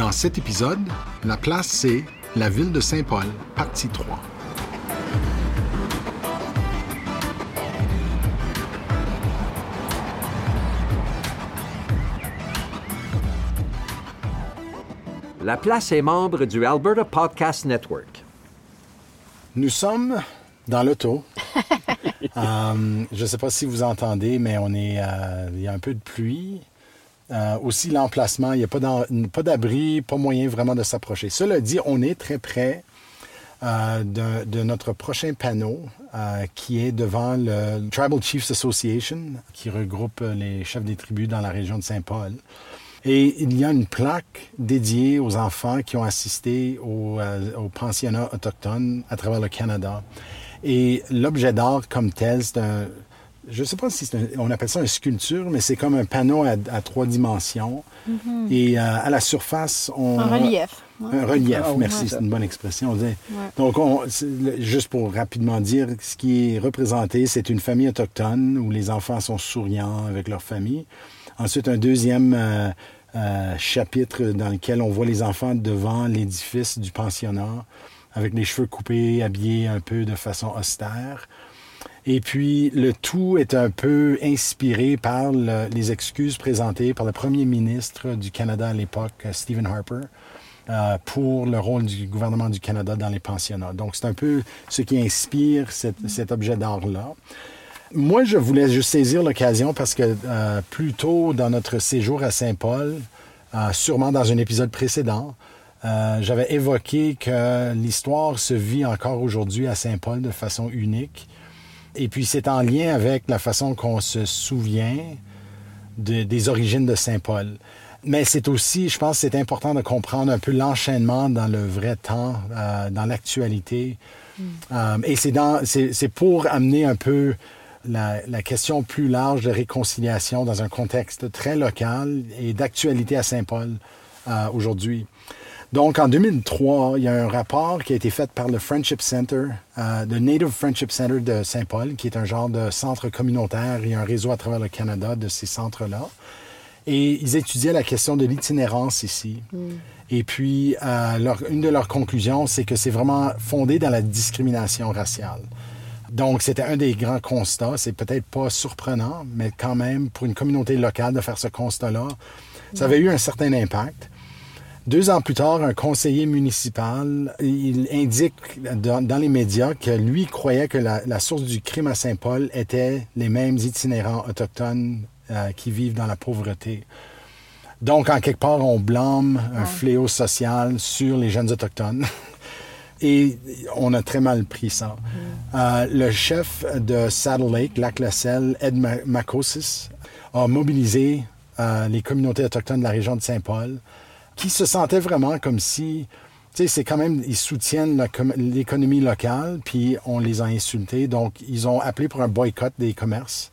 Dans cet épisode, la place c'est la ville de Saint-Paul, partie 3. La place est membre du Alberta Podcast Network. Nous sommes dans l'auto. Euh, je ne sais pas si vous entendez, mais on est, euh, il y a un peu de pluie. Euh, aussi, l'emplacement, il n'y a pas d'abri, pas moyen vraiment de s'approcher. Cela dit, on est très près de, de, notre prochain panneau qui est devant le Tribal Chiefs Association, qui regroupe les chefs des tribus dans la région de Saint-Paul. Et il y a une plaque dédiée aux enfants qui ont assisté au, au pensionnat autochtone à travers le Canada. Et l'objet d'art comme tel, c'est un, je ne sais pas si un, on appelle ça une sculpture, mais c'est comme un panneau à, trois dimensions. Mm-hmm. Et euh, à la surface, on... Un relief. Un relief, ah, merci, c'est une bonne expression. Donc, on, juste pour rapidement dire, ce qui est représenté, c'est une famille autochtone où les enfants sont souriants avec leur famille. Ensuite, un deuxième euh, euh, chapitre dans lequel on voit les enfants devant l'édifice du pensionnat avec les cheveux coupés, habillés un peu de façon austère. Et puis, le tout est un peu inspiré par les excuses présentées par le premier ministre du Canada à l'époque, Stephen Harper, euh, pour le rôle du gouvernement du Canada dans les pensionnats. Donc, c'est un peu ce qui inspire cet objet d'art-là. Moi, je voulais juste saisir l'occasion parce que euh, plus tôt dans notre séjour à Saint-Paul, euh, sûrement dans un épisode précédent, j'avais évoqué que l'histoire se vit encore aujourd'hui à Saint-Paul de façon unique. Et puis c'est en lien avec la façon qu'on se souvient des origines de Saint-Paul. Mais c'est aussi, je pense, c'est important de comprendre un peu l'enchaînement dans le vrai temps, euh, dans l'actualité. Mm. Euh, et c'est pour amener un peu la, la, question plus large de réconciliation dans un contexte très local et d'actualité à Saint-Paul aujourd'hui. Donc, en 2003, il y a un rapport qui a été fait par le Friendship Center, euh, le Native Friendship Center de Saint-Paul, qui est un genre de centre communautaire et un réseau à travers le Canada de ces centres-là. Et ils étudiaient la question de l'itinérance ici. Mm. Et puis, euh, leur, une de leurs conclusions, c'est que c'est vraiment fondé dans la discrimination raciale. Donc, c'était un des grands constats. C'est peut-être pas surprenant, mais quand même, pour une communauté locale de faire ce constat-là, ça avait eu un certain impact. Deux ans plus tard, un conseiller municipal, il indique dans, les médias que lui croyait que la, source du crime à Saint-Paul était les mêmes itinérants autochtones euh, qui vivent dans la pauvreté. Donc, en quelque part, on blâme un fléau social sur les jeunes autochtones. Et on a très mal pris ça. Mm. Euh, le chef de Saddle Lake, Lac-la-Selle, Ed Macosis, a mobilisé euh, les communautés autochtones de la région de Saint-Paul qui se sentaient vraiment comme si, tu sais, c'est quand même, ils soutiennent l'économie locale, puis on les a insultés. Donc, ils ont appelé pour un boycott des commerces.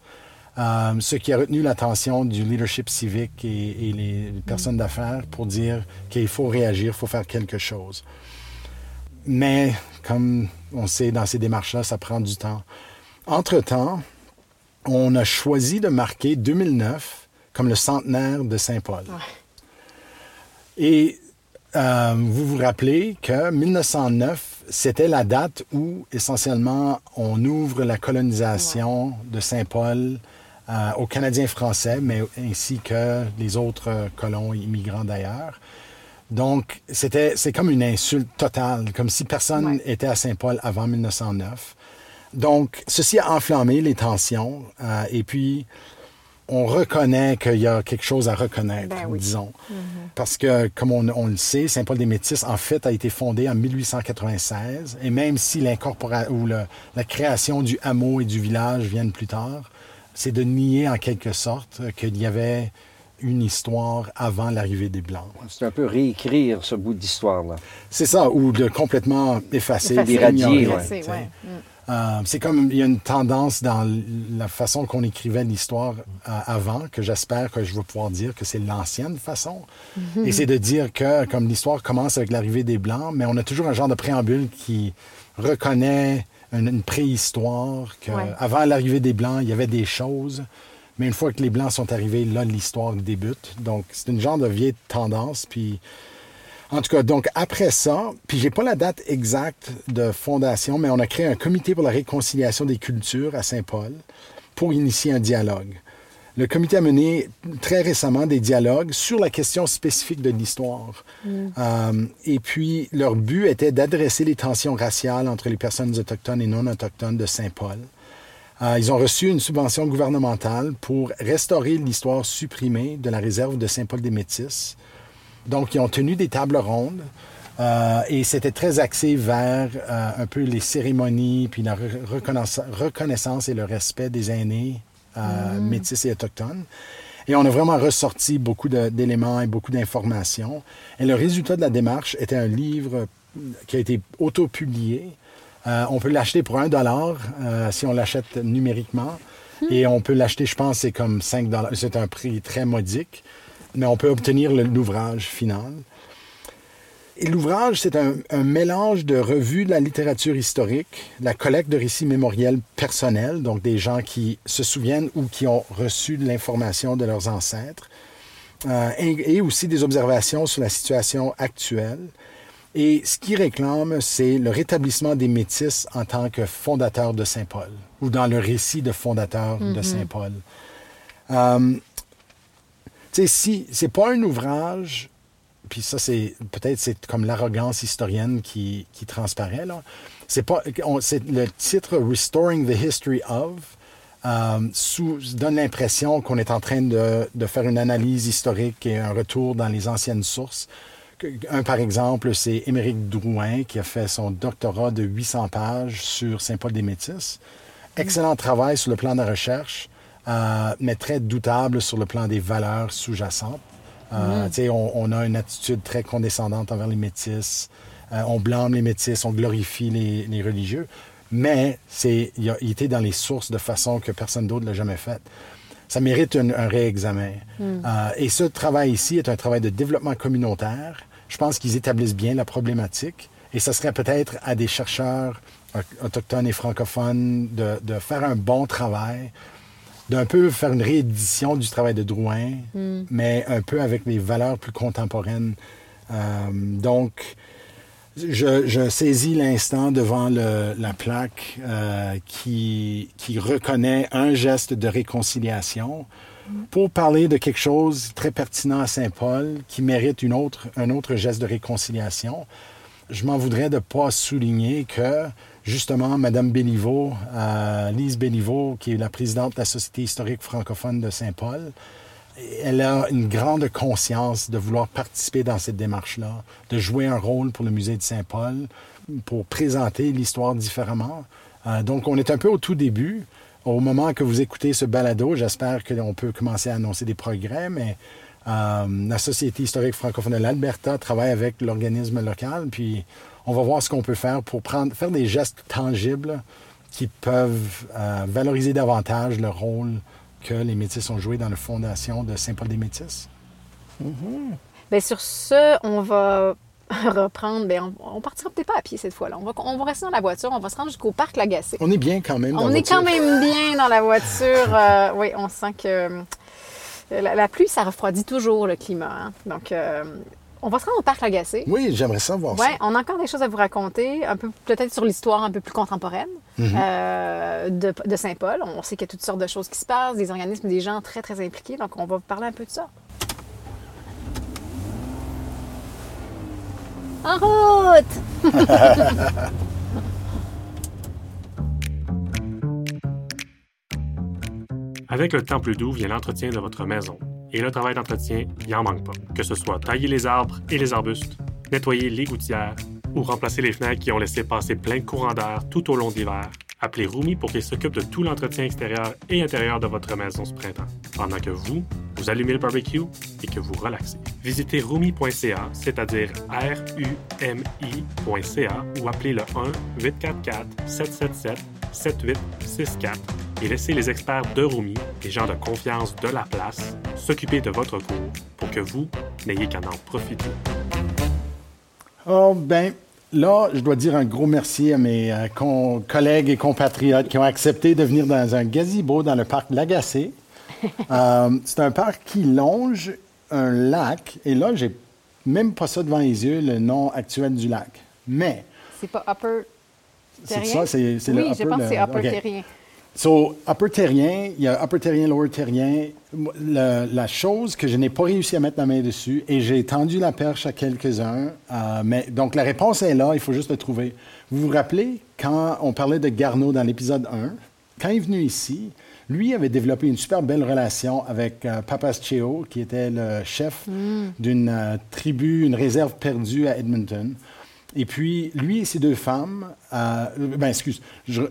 Euh, ce qui a retenu l'attention du leadership civique et, les personnes d'affaires pour dire qu'il faut réagir, il faut faire quelque chose. Mais, comme on sait, dans ces démarches-là, ça prend du temps. Entre-temps, on a choisi de marquer 2009 comme le centenaire de Saint-Paul. Et euh, vous vous rappelez que 1909, c'était la date où essentiellement on ouvre la colonisation de Saint-Paul euh, aux Canadiens français, mais ainsi que les autres colons immigrants d'ailleurs. Donc, c'était, c'est comme une insulte totale, comme si personne était à Saint-Paul avant 1909. Donc, ceci a enflammé les tensions. Euh, et puis, on reconnaît qu'il y a quelque chose à reconnaître, ben disons. Mm-hmm. Parce que, comme on, le sait, Saint-Paul-des-Métis, en fait, a été fondé en 1896. Et même si l'incorporation ou la création du hameau et du village viennent plus tard, c'est de nier en quelque sorte qu'il y avait une histoire avant l'arrivée des Blancs. C'est un peu réécrire ce bout d'histoire-là. C'est ça, ou de complètement effacer, d'éradier. Euh, c'est comme il y a une tendance dans la façon qu'on écrivait l'histoire euh, avant, que j'espère que je vais pouvoir dire que c'est l'ancienne façon. Mhm. Et c'est de dire que, comme l'histoire commence avec l'arrivée des Blancs, mais on a toujours un genre de préambule qui reconnaît une, préhistoire, qu'avant avant l'arrivée des Blancs, il y avait des choses. Mais une fois que les Blancs sont arrivés, là, l'histoire débute. Donc, c'est une genre de vieille tendance. Puis, En tout cas, donc après ça, puis j'ai pas la date exacte de fondation, mais on a créé un comité pour la réconciliation des cultures à Saint-Paul pour initier un dialogue. Le comité a mené très récemment des dialogues sur la question spécifique de l'histoire. Mm. Euh, et puis, leur but était d'adresser les tensions raciales entre les personnes autochtones et non autochtones de Saint-Paul. Euh, ils ont reçu une subvention gouvernementale pour restaurer l'histoire supprimée de la réserve de Saint-Paul-des-Métis. Donc, ils ont tenu des tables rondes. Euh, et c'était très axé vers un peu les cérémonies, puis la reconnaissance et le respect des aînés euh, mm. métis et autochtones. Et on a vraiment ressorti beaucoup d'éléments et beaucoup d'informations. Et le résultat de la démarche était un livre qui a été auto-publié. Euh, on peut l'acheter pour un dollar euh, si on l'achète numériquement. Hmm. Et on peut l'acheter, je pense, c'est comme 5 dollars. C'est un prix très modique. Mais on peut obtenir l'ouvrage final. L'ouvrage, c'est un, mélange de revues de la littérature historique, la collecte de récits mémoriels personnels, donc des gens qui se souviennent ou qui ont reçu de l'information de leurs ancêtres, euh, et, aussi des observations sur la situation actuelle. Et ce qu'il réclame, c'est le rétablissement des Métis en tant que fondateurs de Saint-Paul, ou dans le récit de fondateur de mm-hmm. Saint-Paul. Euh, sais, si c'est pas un ouvrage puis ça, c'est peut-être c'est comme l'arrogance historienne qui, qui transparaît. Là. C'est pas, le titre Restoring the History of euh, donne l'impression qu'on est en train de, de, faire une analyse historique et un retour dans les anciennes sources. Un, par exemple, c'est Émeric Drouin qui a fait son doctorat de 800 pages sur Saint-Paul-des-Métis. Excellent travail sur le plan de recherche, euh, mais très doutable sur le plan des valeurs sous-jacentes. Euh, mm. on, a une attitude très condescendante envers les métis. Euh, on blâme les métis, on glorifie les, religieux. Mais c'est, il, a, était dans les sources de façon que personne d'autre l'a jamais fait. Ça mérite un, réexamen. Mm. Euh, et ce travail ici est un travail de développement communautaire. Je pense qu'ils établissent bien la problématique. Et ce serait peut-être à des chercheurs autochtones et francophones de, de faire un bon travail d'un peu faire une réédition du travail de Drouin, hmm. mais un peu avec des valeurs plus contemporaines. Euh, donc, je, saisis l'instant devant la plaque euh, qui, qui reconnaît un geste de réconciliation pour parler de quelque chose très pertinent à Saint-Paul qui mérite une autre, un autre geste de réconciliation. Je m'en voudrais de ne pas souligner que justement, Mme Béliveau, euh, Lise Béliveau, qui est la présidente de la Société historique francophone de Saint-Paul, elle a une grande conscience de vouloir participer dans cette démarche-là, de jouer un rôle pour le musée de Saint-Paul, pour présenter l'histoire différemment. Euh, donc, on est un peu au tout début. Au moment que vous écoutez ce balado, j'espère qu'on peut commencer à annoncer des progrès, mais euh, la Société historique francophone de l'Alberta travaille avec l'organisme local, puis on va voir ce qu'on peut faire pour prendre, faire des gestes tangibles qui peuvent euh, valoriser davantage le rôle que les Métis ont joué dans la fondation de Saint-Paul-des-Métis. Mm-hmm. Bien, sur ce, on va reprendre. Bien, on, partira peut-être pas à pied cette fois-là. On va, on va rester dans la voiture. On va se rendre jusqu'au parc Lagacé. On est bien quand même. Dans on est quand même bien dans la voiture. Euh, oui, on sent que euh, la, pluie, ça refroidit toujours le climat. Hein. Donc, on va se rendre au parc Lagacé. Oui, j'aimerais savoir ouais, On a encore des choses à vous raconter, un peu peut-être sur l'histoire un peu plus contemporaine mhm. euh, de, Saint-Paul. On sait qu'il y a toutes sortes de choses qui se passent, des organismes, des gens très, très impliqués. Donc, on va vous parler un peu de ça. En route! Avec le temps plus doux vient l'entretien de votre maison. Et le travail d'entretien, il en manque pas. Que ce soit tailler les arbres et les arbustes, nettoyer les gouttières ou remplacer les fenêtres qui ont laissé passer plein de courants d'air tout au long de l'hiver, appelez Rumi pour qu'il s'occupe de tout l'entretien extérieur et intérieur de votre maison ce printemps, pendant que vous, vous allumez le barbecue et que vous relaxez. Visitez rumi.ca, c'est-à-dire R-U-M-I.ca ou appelez le 1-844-777-7864 et laissez les experts de Rumi, les gens de confiance de la place, s'occuper de votre cours pour que vous n'ayez qu'à en profiter. Oh, ben, là, je dois dire un gros merci à mes euh, collègues et compatriotes qui ont accepté de venir dans un gazebo dans le parc Lagacé. Euh, c'est un parc qui longe un lac. Et là, j'ai même pas ça devant les yeux, le nom actuel du lac. Mais. C'est pas Upper C'est ça, c'est oui, le je Upper. pense que c'est Upper OK. Terrien. So, upper terrien, il y a upper terrien, lower terrien. Le- la chose que je n'ai pas réussi à mettre la main dessus, et j'ai tendu la perche à quelques-uns, euh, mais donc la réponse est là, il faut juste le trouver. Vous vous rappelez quand on parlait de Garneau dans l'épisode 1, quand il est venu ici, lui avait développé une super belle relation avec euh, Papas Cheo, qui était le chef d'une euh, tribu, une réserve perdue à Edmonton. Et puis, lui et ses deux femmes, euh, ben, excuse, je,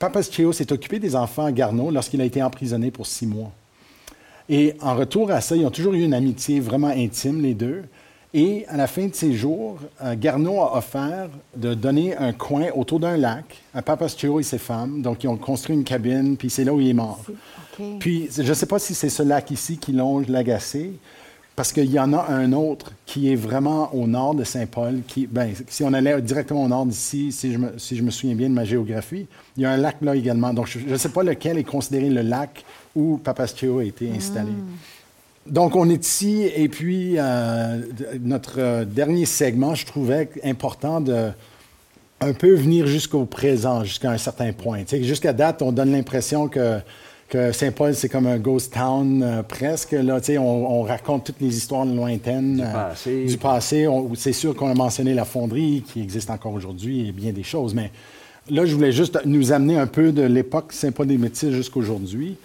Papa s'est occupé des enfants à Garneau lorsqu'il a été emprisonné pour six mois. Et en retour à ça, ils ont toujours eu une amitié vraiment intime, les deux. Et à la fin de ses jours, euh, Garneau a offert de donner un coin autour d'un lac à Papa Cheo et ses femmes. Donc, ils ont construit une cabine, puis c'est là où il est mort. Puis, je ne sais pas si c'est ce lac ici qui longe l'Agacé, parce qu'il y en a un autre qui est vraiment au nord de Saint-Paul. Qui, ben, si on allait directement au nord d'ici, si je, me, si je me souviens bien de ma géographie, il y a un lac là également. Donc, je ne sais pas lequel est considéré le lac où Papastio a été installé. Donc, on est ici, et puis euh, notre euh, dernier segment, je trouvais important de un peu venir jusqu'au présent, jusqu'à un certain point. Jusqu'à date, on donne l'impression que, que Saint-Paul, c'est comme un ghost town euh, presque. Là, on, on raconte toutes les histoires lointaines Du euh, passé. du passé. C'est sûr qu'on a mentionné la fonderie qui existe encore aujourd'hui et bien des choses, mais là, je voulais juste nous amener un peu de l'époque Saint-Paul-des-Métis jusqu'aujourd'hui.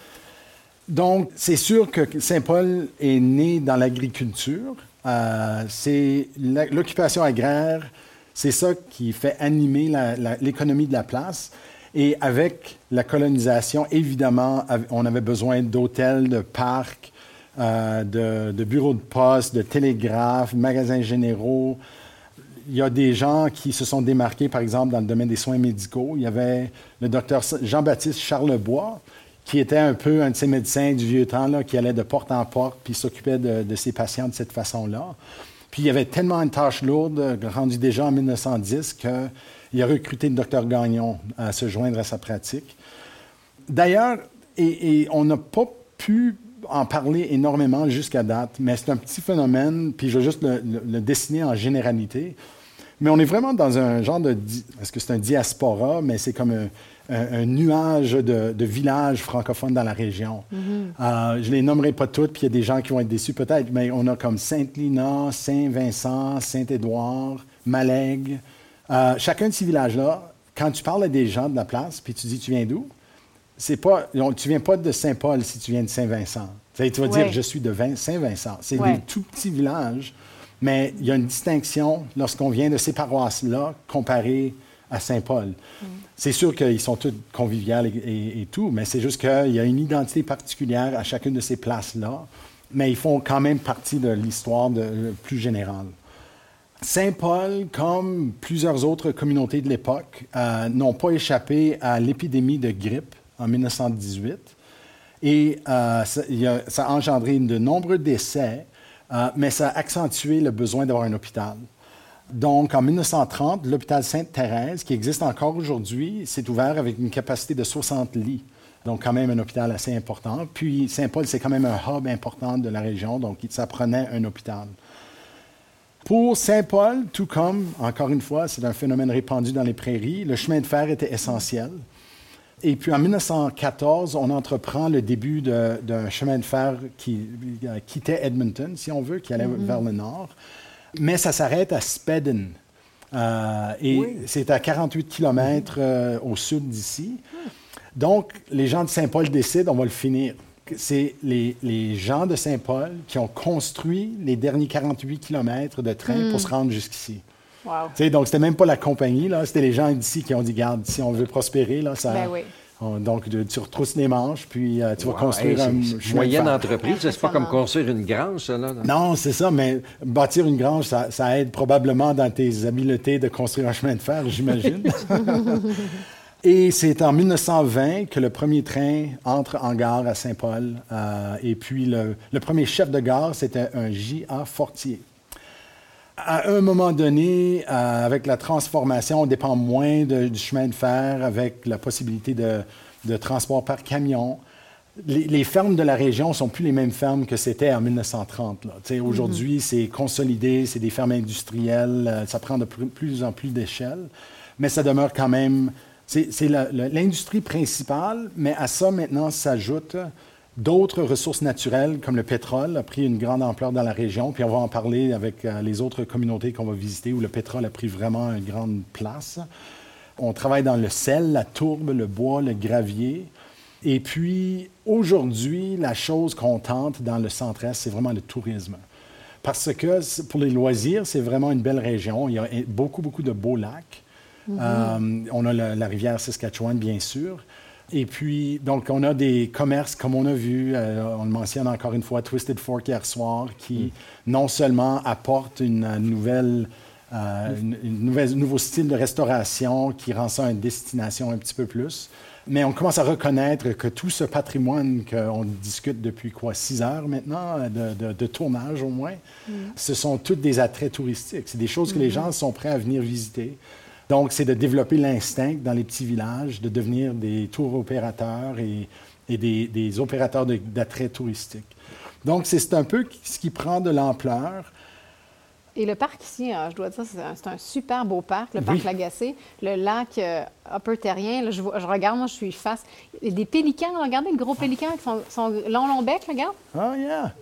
Donc, c'est sûr que Saint-Paul est né dans l'agriculture. Euh, c'est l'occupation agraire, c'est ça qui fait animer l'économie de la place. Et avec la colonisation, évidemment, on avait besoin d'hôtels, de parcs, euh, de, bureaux de poste, de télégraphes, magasins généraux. Il y a des gens qui se sont démarqués, par exemple, dans le domaine des soins médicaux. Il y avait le docteur Jean-Baptiste Charlebois, qui était un peu un de ces médecins du vieux temps, là, qui allait de porte en porte, puis s'occupait de, ses patients de cette façon-là. Puis il y avait tellement une tâche lourde, rendue déjà en 1910, qu'il a recruté le docteur Gagnon à se joindre à sa pratique. D'ailleurs, et, et on n'a pas pu en parler énormément jusqu'à date, mais c'est un petit phénomène, puis je vais juste le, le- le dessiner en généralité. Mais on est vraiment dans un genre de... Est-ce que c'est un diaspora, mais c'est comme un, un- un nuage de, de villages francophones dans la région. Euh, je les nommerai pas toutes, puis il y a des gens qui vont être déçus peut-être, mais on a comme Sainte-Lina, Saint-Vincent, Saint-Édouard, Malègue. Euh, chacun de ces villages-là, quand tu parles à des gens de la place, puis tu dis « tu viens d'où ?» c'est pas, on- tu viens pas de Saint-Paul si tu viens de Saint-Vincent. Tu vas dire je suis de Vin- Saint-Vincent. C'est des tout petits villages, mais il y a une distinction lorsqu'on vient de ces paroisses-là comparé à Saint-Paul. C'est sûr qu'ils sont tous conviviales et, et- et tout, mais c'est juste qu'il y a une identité particulière à chacune de ces places-là, mais ils font quand même partie de l'histoire plus générale. Saint-Paul, comme plusieurs autres communautés de l'époque, euh, n'ont pas échappé à l'épidémie de grippe en 1918. Et euh, ça a engendré de nombreux décès, euh, mais ça a accentué le besoin d'avoir un hôpital. Donc, en 1930, l'hôpital Sainte-Thérèse, qui existe encore aujourd'hui, s'est ouvert avec une capacité de 60 lits. Donc, quand même un hôpital assez important. Puis, Saint-Paul, c'est quand même un hub important de la région, donc ça prenait un hôpital. Pour Saint-Paul, tout comme, encore une fois, c'est un phénomène répandu dans les prairies, le chemin de fer était essentiel. Et puis en 1914, on entreprend le début d'un chemin de fer qui euh, quittait Edmonton, si on veut, qui allait vers le nord. Mais ça s'arrête à Spedden. Euh, et c'est à 48 km au sud d'ici. Donc, les gens de Saint-Paul décident, on va le finir. C'est les, les gens de Saint-Paul qui ont construit les derniers 48 km de train pour se rendre jusqu'ici. Wow. Tu sais, donc, c'était même pas la compagnie, là. C'était les gens d'ici qui ont dit, garde, si on veut prospérer, là, ça. Ben oui. on- donc, de- tu retrousses les manches, puis euh, tu vas construire hey, un c'est- chemin de moyenne entreprise, c'est pas comme construire une grange, ça, là. là. Non, c'est ça, mais bâtir une grange, ça, ça aide probablement dans tes habiletés de construire un chemin de fer, j'imagine. et c'est en 1920 que le premier train entre en gare à Saint-Paul. euh, et puis, le, le premier chef de gare, c'était un J.A. Fortier. À un moment donné, euh, avec la transformation, on dépend moins de- du chemin de fer avec la possibilité de, de transport par camion. les, fermes de la région sont plus les mêmes fermes que c'était en 1930. Aujourd'hui, c'est consolidé, c'est des fermes industrielles, ça prend de plus en plus d'échelle, mais ça demeure quand même c'est l'industrie principale, mais à ça, maintenant, s'ajoutent d'autres ressources naturelles, comme le pétrole, a pris une grande ampleur dans la région. Puis on va en parler avec euh, les autres communautés qu'on va visiter où le pétrole a pris vraiment une grande place. On travaille dans le sel, la tourbe, le bois, le gravier. Et puis, aujourd'hui, la chose qu'on tente dans le centre-est, c'est vraiment le tourisme. Parce que pour les loisirs, c'est vraiment une belle région. Il y a beaucoup, beaucoup de beaux lacs. Euh, on a la, rivière Saskatchewan, bien sûr. Et puis, donc, on a des commerces, comme on a vu, euh, on le mentionne encore une fois, Twisted Fork hier soir, qui mm. non seulement apporte une nouvelle, euh, une, nouveau style de restauration qui rend ça une destination un petit peu plus, mais on commence à reconnaître que tout ce patrimoine qu'on discute depuis quoi, six heures maintenant, de, tournage au moins, mm. ce sont toutes des attraits touristiques. C'est des choses que les mm-hmm. gens sont prêts à venir visiter. Donc, c'est de développer l'instinct dans les petits villages, de devenir des tours opérateurs et, des, opérateurs d'attrait touristique. Donc, c'est un peu ce qui prend de l'ampleur. Et le parc ici, euh, je dois dire, c'est un, super beau parc, le parc Lagacé. Le lac euh, Upper Terrien, je, regarde, moi, je suis face. Des pélicans, regardez le gros pélican qui sont, sont long, long bec, regarde. Oh, yeah!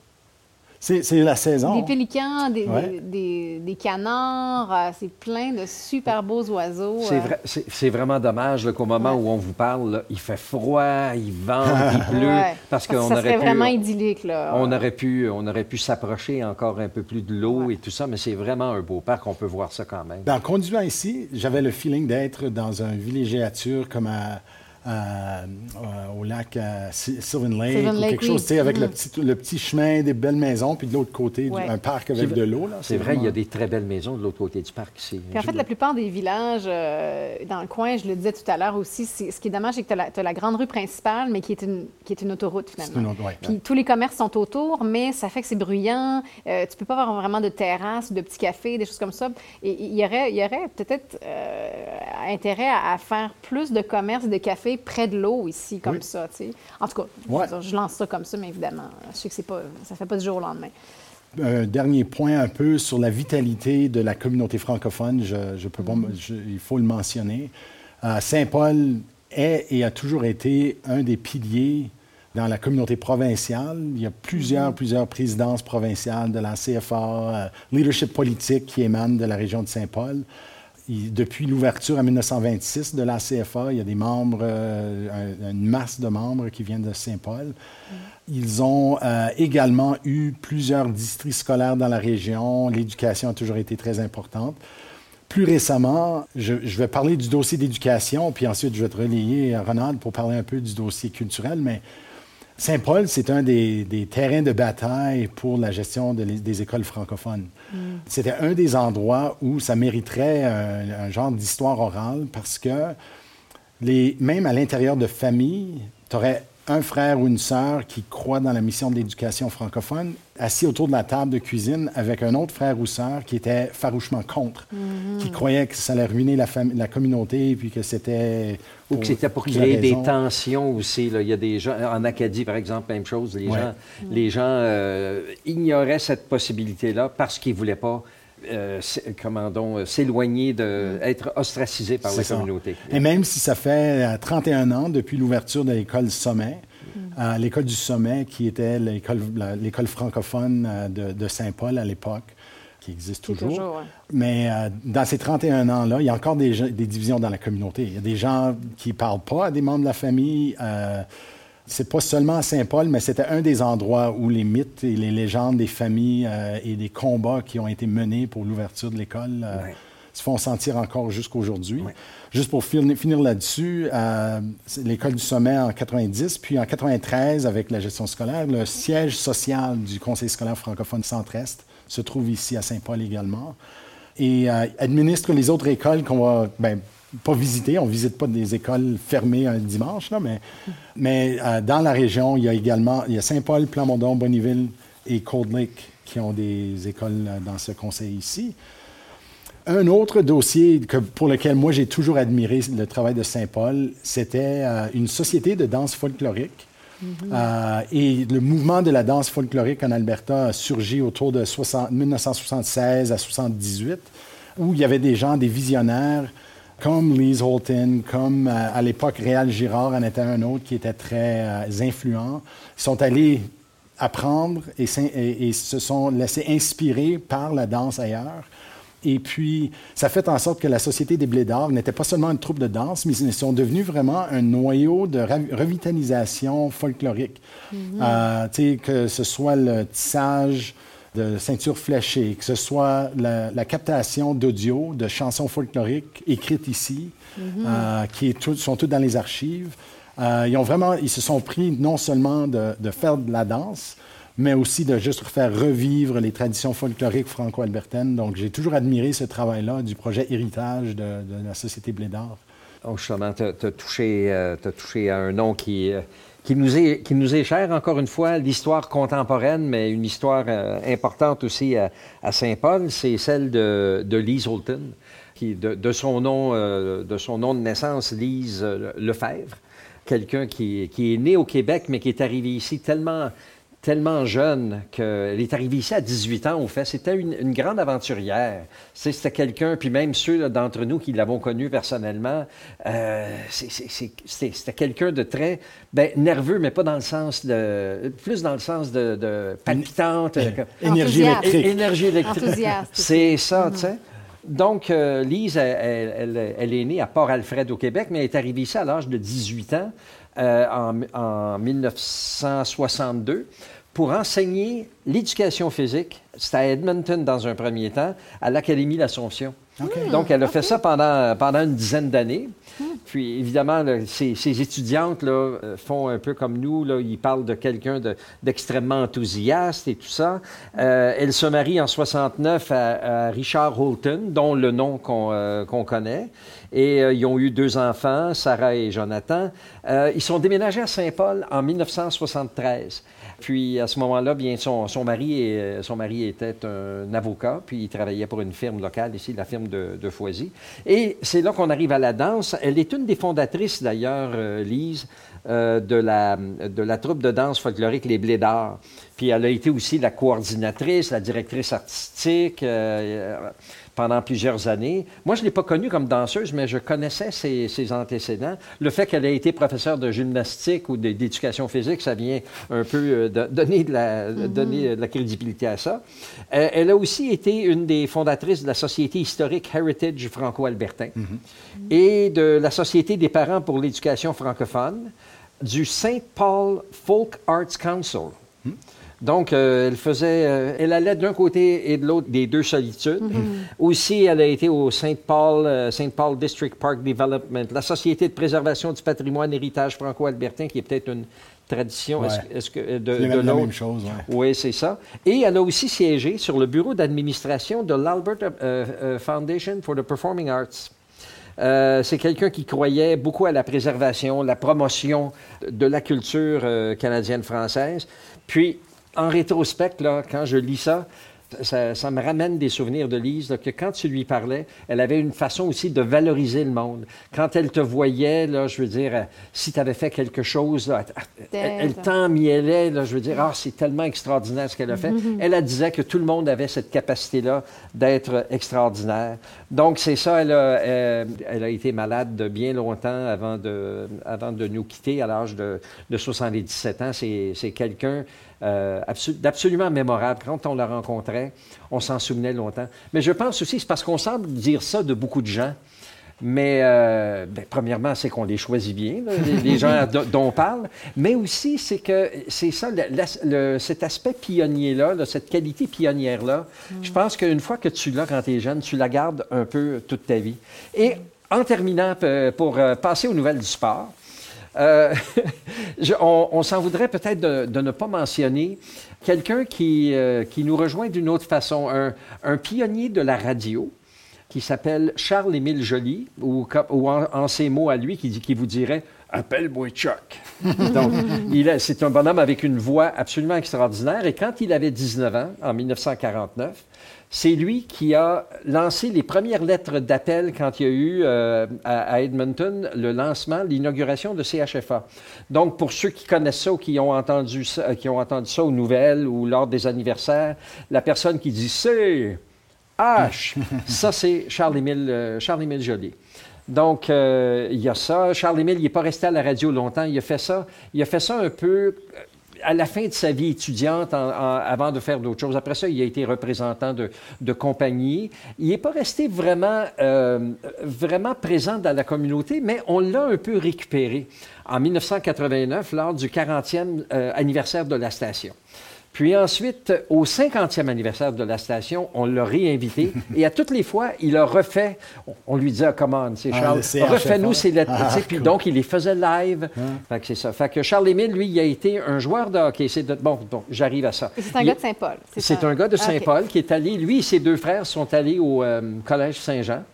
C'est la saison. Des pélicans, des, canards, euh, c'est plein de super beaux oiseaux. C'est euh. vraiment dommage qu'au moment où on vous parle, il fait froid, il vente, il pleut. Parce qu'on aurait pu, vraiment idyllique. Là. On aurait pu, on aurait pu s'approcher encore un peu plus de l'eau et tout ça, mais c'est vraiment un beau parc. On peut voir ça quand même. En conduisant ici, j'avais le feeling d'être dans un villégiature comme à euh, au lac euh, Sylvan Lake, ou quelque chose, avec le, mm-hmm. petit, le petit chemin des belles maisons, puis de l'autre côté, un parc avec de l'eau. C'est vrai, il y a des très belles maisons de l'autre côté du parc ici. en fait, la plupart des villages euh, dans le coin, je le disais tout à l'heure aussi, ce qui est dommage, c'est que tu as, la grande rue principale, mais qui est une, qui est une autoroute finalement. puis tous les commerces sont autour, mais ça fait que c'est bruyant. Euh, tu peux pas avoir vraiment de terrasse, de petits cafés, des choses comme ça. Et il y aurait, y aurait peut-être intérêt à, à, faire plus de commerces de cafés près de l'eau ici, comme ça. En tout cas, je, lance ça comme ça, mais évidemment, je sais que c'est pas, ça ne fait pas du jour au lendemain. Un dernier point un peu sur la vitalité de la communauté francophone, je, peux mm-hmm. il faut le mentionner. Euh, Saint-Paul est et a toujours été un des piliers dans la communauté provinciale. Il y a plusieurs, mm-hmm. plusieurs présidences provinciales de la CFA, euh, leadership politique qui émane de la région de Saint-Paul depuis l'ouverture en 1926 de la CFA, il y a des membres, euh, une masse de membres qui viennent de Saint-Paul. Ils ont euh, également eu plusieurs districts scolaires dans la région. L'éducation a toujours été très importante. Plus récemment, je, je vais parler du dossier d'éducation, puis ensuite je vais te relayer, Ronald, pour parler un peu du dossier culturel, mais Saint-Paul, c'est un des, terrains de bataille pour la gestion des écoles francophones. Mm. C'était un des endroits où ça mériterait un, genre d'histoire orale parce que les, même à l'intérieur de familles, tu aurais un frère ou une sœur qui croit dans la mission de l'éducation francophone, assis autour de la table de cuisine avec un autre frère ou sœur qui était farouchement contre, mhm. qui croyait que ça allait ruiner la, la communauté, puis que c'était... Ou que c'était pour créer des tensions aussi. Là. Il y a des gens, en Acadie, par exemple, même chose, les gens, les gens euh, ignoraient cette possibilité-là parce qu'ils ne voulaient pas euh, euh, s'éloigner, de, être ostracisé par la communauté. Et même si ça fait 31 euh, ans depuis l'ouverture de l'école Sommet, mm. l'école du Sommet, qui était l'école francophone de, Saint-Paul à l'époque, qui existe toujours. Mais dans ces 31 ans-là, il y a encore des, des, divisions dans la communauté. Il y a des gens qui ne parlent pas à des membres de la famille c'est pas seulement à Saint-Paul, mais c'était un des endroits où les mythes et les légendes des familles euh, et des combats qui ont été menés pour l'ouverture de l'école euh, se font sentir encore jusqu'aujourd'hui. Juste pour finir, là-dessus, euh, l'école du sommet en 90, puis en 93, avec la gestion scolaire, le siège social du Conseil scolaire francophone centre-est se trouve ici à Saint-Paul également. Et administre les autres écoles qu'on va, ben, pas visiter. On ne visite pas des écoles fermées un dimanche, là, mais, mais euh, dans la région, il y a également il y a Saint-Paul, Plamondon, Bonneville et Cold Lake qui ont des écoles euh, dans ce conseil ici. Un autre dossier que, pour lequel moi j'ai toujours admiré le travail de Saint-Paul, c'était euh, une société de danse folklorique Mm-hmm. et le mouvement de la danse folklorique en Alberta a surgi autour de 1976 à 78, où il y avait des gens, des visionnaires, comme Lise Holton, comme à l'époque Réal Girard en était un autre qui était très influent, sont allés apprendre et, et, se sont laissés inspirer par la danse ailleurs. Et puis, ça fait en sorte que la Société des Blédards n'était pas seulement une troupe de danse, mais ils sont devenus vraiment un noyau de revitalisation folklorique. Mm-hmm. Euh, que ce soit le tissage de ceintures fléchées, que ce soit la, captation d'audio de chansons folkloriques écrites ici, mm-hmm. euh, qui sont toutes dans les archives. Euh, ils, ont vraiment, ils se sont pris non seulement de, de faire de la danse, mais aussi de juste faire revivre les traditions folkloriques franco-albertaines. Donc, j'ai toujours admiré ce travail-là du projet Héritage de, la Société Blédard. Oh, justement, tu as, touché, euh, touché à un nom qui, euh, qui, nous est, qui nous est cher, encore une fois, l'histoire contemporaine, mais une histoire euh, importante aussi à, Saint-Paul, c'est celle de, de, Lise Holton, qui, de, son nom, de son nom de naissance, Lise Lefebvre, quelqu'un qui, qui est né au Québec, mais qui est arrivé ici tellement tellement jeune qu'elle est arrivée ici à 18 ans, au fait. C'était une, grande aventurière. C'était quelqu'un, puis même ceux d'entre nous qui l'avons connu personnellement, euh, c'était quelqu'un de très ben, nerveux, mais pas dans le sens de. plus dans le sens de, palpitante. Énergie électrique. Énergie électrique. C'est ça, tu sais. Donc, euh, Lise, elle, est née à Port-Alfred au Québec, mais elle est arrivée ici à l'âge de 18 ans. Euh, en, en, 1962 pour enseigner l'éducation physique. C'était à Edmonton dans un premier temps, à l'Académie l'Assomption. Donc, elle a fait ça pendant, pendant une dizaine d'années. Puis, évidemment, ces, étudiantes là, euh, font un peu comme nous. Là, ils parlent de quelqu'un d'extrêmement enthousiaste et tout ça. Euh, elle se marie en 69 à, Richard Holton, dont le nom qu'on euh, connaît. Et ils ont eu deux enfants, Sarah et Jonathan. ils sont déménagés à Saint-Paul en 1973. Puis à ce moment-là, bien son, mari, son mari était un avocat, puis il travaillait pour une firme locale ici, la firme de, Foisy. Et c'est là qu'on arrive à la danse. Elle est une des fondatrices d'ailleurs, euh, Lise, euh, de, la, de la troupe de danse folklorique Les Blédards. Puis elle a été aussi la coordinatrice, la directrice artistique. Euh, pendant plusieurs années. Moi, je ne l'ai pas connue comme danseuse, mais je connaissais ses, antécédents. Le fait qu'elle ait été professeure de gymnastique ou d'éducation physique, ça vient un peu euh, donner, de la, mm-hmm. donner de la crédibilité à ça. Euh, elle a aussi été une des fondatrices de la Société historique Heritage franco-albertain mm-hmm. et de la Société des parents pour l'éducation francophone, du St. Paul Folk Arts Council. Mm. Donc, euh, elle faisait, euh, elle allait d'un côté et de l'autre des deux solitudes. Mm-hmm. Aussi, elle a été au Saint Paul, euh, Saint Paul District Park Development, la Société de préservation du patrimoine héritage franco-albertain, qui est peut-être une tradition est-ce, que, de, de la même chose. Oui, c'est ça. Et elle a aussi siégé sur le bureau d'administration de l'Alberta Foundation for the Performing Arts. c'est quelqu'un qui croyait beaucoup à la préservation, la promotion de la culture canadienne-française. Puis, en rétrospect, quand je lis ça, ça, me ramène des souvenirs de Lise, que quand tu lui parlais, elle avait une façon aussi de valoriser le monde. Quand elle te voyait, là, je veux dire, euh, si tu avais fait quelque chose, elle, t'emmielait, là, je veux dire, ah, c'est tellement extraordinaire ce qu'elle a fait. Elle, elle disait que tout le monde avait cette capacité-là d'être extraordinaire. Donc, c'est ça, elle a, euh, elle, a, été malade de bien longtemps avant de, avant de nous quitter à l'âge de, de 77 ans. C'est quelqu'un euh, d'absolument mémorable. Quand on la rencontrait, on s'en souvenait longtemps. Mais je pense aussi, c'est parce qu'on semble dire ça de beaucoup de gens. Mais euh, ben, premièrement, c'est qu'on les choisit bien, les, gens dont on parle. Mais aussi, c'est que c'est ça, cet aspect pionnier-là, cette qualité pionnière-là, je pense qu'une fois que tu l'as quand tu es jeune, tu la gardes un peu toute ta vie. Et en terminant, pour euh, passer aux nouvelles du sport, euh, on, s'en voudrait peut-être de, ne pas mentionner quelqu'un qui, euh, qui nous rejoint d'une autre façon, un, pionnier de la radio. qui s'appelle Charles-Émile Joly, ou, en, ces mots à lui, qui, dit, qui vous dirait Appelle-moi Chuck. Donc, c'est un bonhomme avec une voix absolument extraordinaire. Et quand il avait 19 ans, en 1949, c'est lui qui a lancé les premières lettres d'appel quand il y a eu euh, à, Edmonton le lancement, l'inauguration de CHFA. Donc, pour ceux qui connaissent ça ou qui ont entendu ça, qui ont entendu ça aux nouvelles ou lors des anniversaires, la personne qui dit C, H, ça c'est Charles-Émile euh, Charles Joly. Donc, euh, il y a ça. Charles-Émile, il n'est pas resté à la radio longtemps. Il a fait ça. Il a fait ça un peu à la fin de sa vie étudiante, avant de faire d'autres choses. Après ça, il a été représentant de, compagnie. Il n'est pas resté vraiment, euh, vraiment présent dans la communauté, mais on l'a un peu récupéré en 1989 lors du 40e euh, anniversaire de la station. Puis ensuite, au 50e anniversaire de la station, on l'a réinvité. et à toutes les fois, il a refait. On lui disait, comment, c'est ah, Charles, refais-nous ces lettres. Ah, puis donc, il les faisait live. Ah. Fait que c'est ça. Fait que Charles Émile, lui, il a été un joueur de hockey. C'est bon, donc j'arrive à ça. C'est un gars de Saint-Paul. C'est un... gars de Saint-Paul qui est allé. Lui et ses deux frères sont allés au euh, Collège Saint-Jean.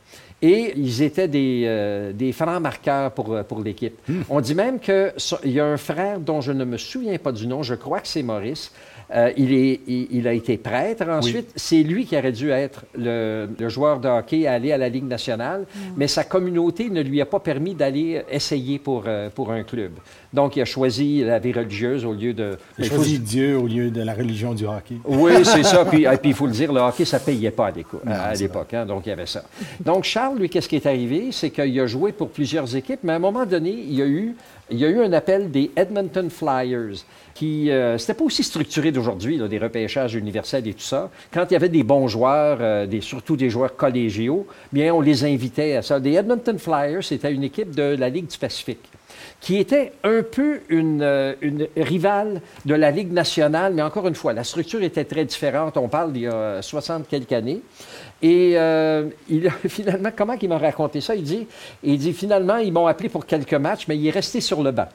Et ils étaient des, euh, des francs marqueurs pour, euh, pour l'équipe. Hmm. On dit même qu'il y a un frère dont je ne me souviens pas du nom, je crois que c'est Maurice, euh, il, est, il, a été prêtre. Ensuite, c'est lui qui aurait dû être le, joueur de hockey à aller à la Ligue nationale, mais sa communauté ne lui a pas permis d'aller essayer pour, euh, pour un club. Donc, il a choisi la vie religieuse au lieu de... Il a choisi Dieu au lieu de la religion du hockey. Oui, c'est ça. Puis, puis il faut le dire, le hockey, ça ne payait pas à l'époque. Hein, donc, il y avait ça. Donc, Charles, lui, qu'est-ce qui est arrivé? C'est qu'il a joué pour plusieurs équipes, mais à un moment donné, il y a eu, il y a eu un appel des Edmonton Flyers qui euh, c'était pas aussi structuré d'aujourd'hui, des repêchages universels et tout ça. Quand il y avait des bons joueurs, euh, des, surtout des joueurs collégiaux, bien, on les invitait à ça. Des Edmonton Flyers, c'était une équipe de la Ligue du Pacifique qui était un peu une, euh, une, rivale de la Ligue nationale, mais encore une fois, la structure était très différente. On parle d'il y a 60 quelques années. Et il a, finalement, comment il m'a raconté ça? Il dit, il dit, finalement, ils m'ont appelé pour quelques matchs, mais il est resté sur le banc.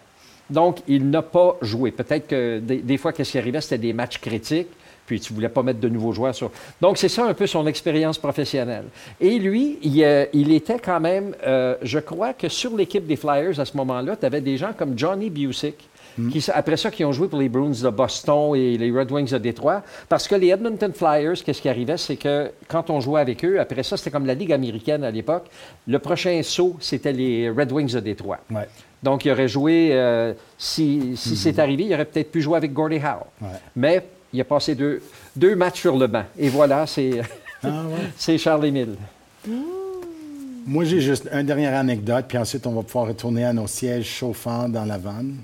Donc, il n'a pas joué. Peut-être que des, fois, qu'est-ce qui arrivait, c'était des matchs critiques, puis tu ne voulais pas mettre de nouveaux joueurs sur. Donc, c'est ça un peu son expérience professionnelle. Et lui, il, euh, était quand même, euh, je crois que sur l'équipe des Flyers à ce moment-là, tu avais des gens comme Johnny Busick, hmm. Qui, après ça, qui ont joué pour les Bruins de Boston et les Red Wings de Détroit. Parce que les Edmonton Flyers, qu'est-ce qui arrivait, c'est que quand on jouait avec eux, après ça, c'était comme la Ligue américaine à l'époque. Le prochain saut, c'était les Red Wings de Détroit. Ouais. Donc, il aurait joué, euh, si, c'est mhm. arrivé, il aurait peut-être pu jouer avec Gordie Howe. Mais il a passé deux, deux matchs sur le banc. Et voilà, c'est ah, Charles-Émile. Moi, j'ai juste une dernière anecdote, puis ensuite, on va pouvoir retourner à nos sièges chauffants dans la vanne.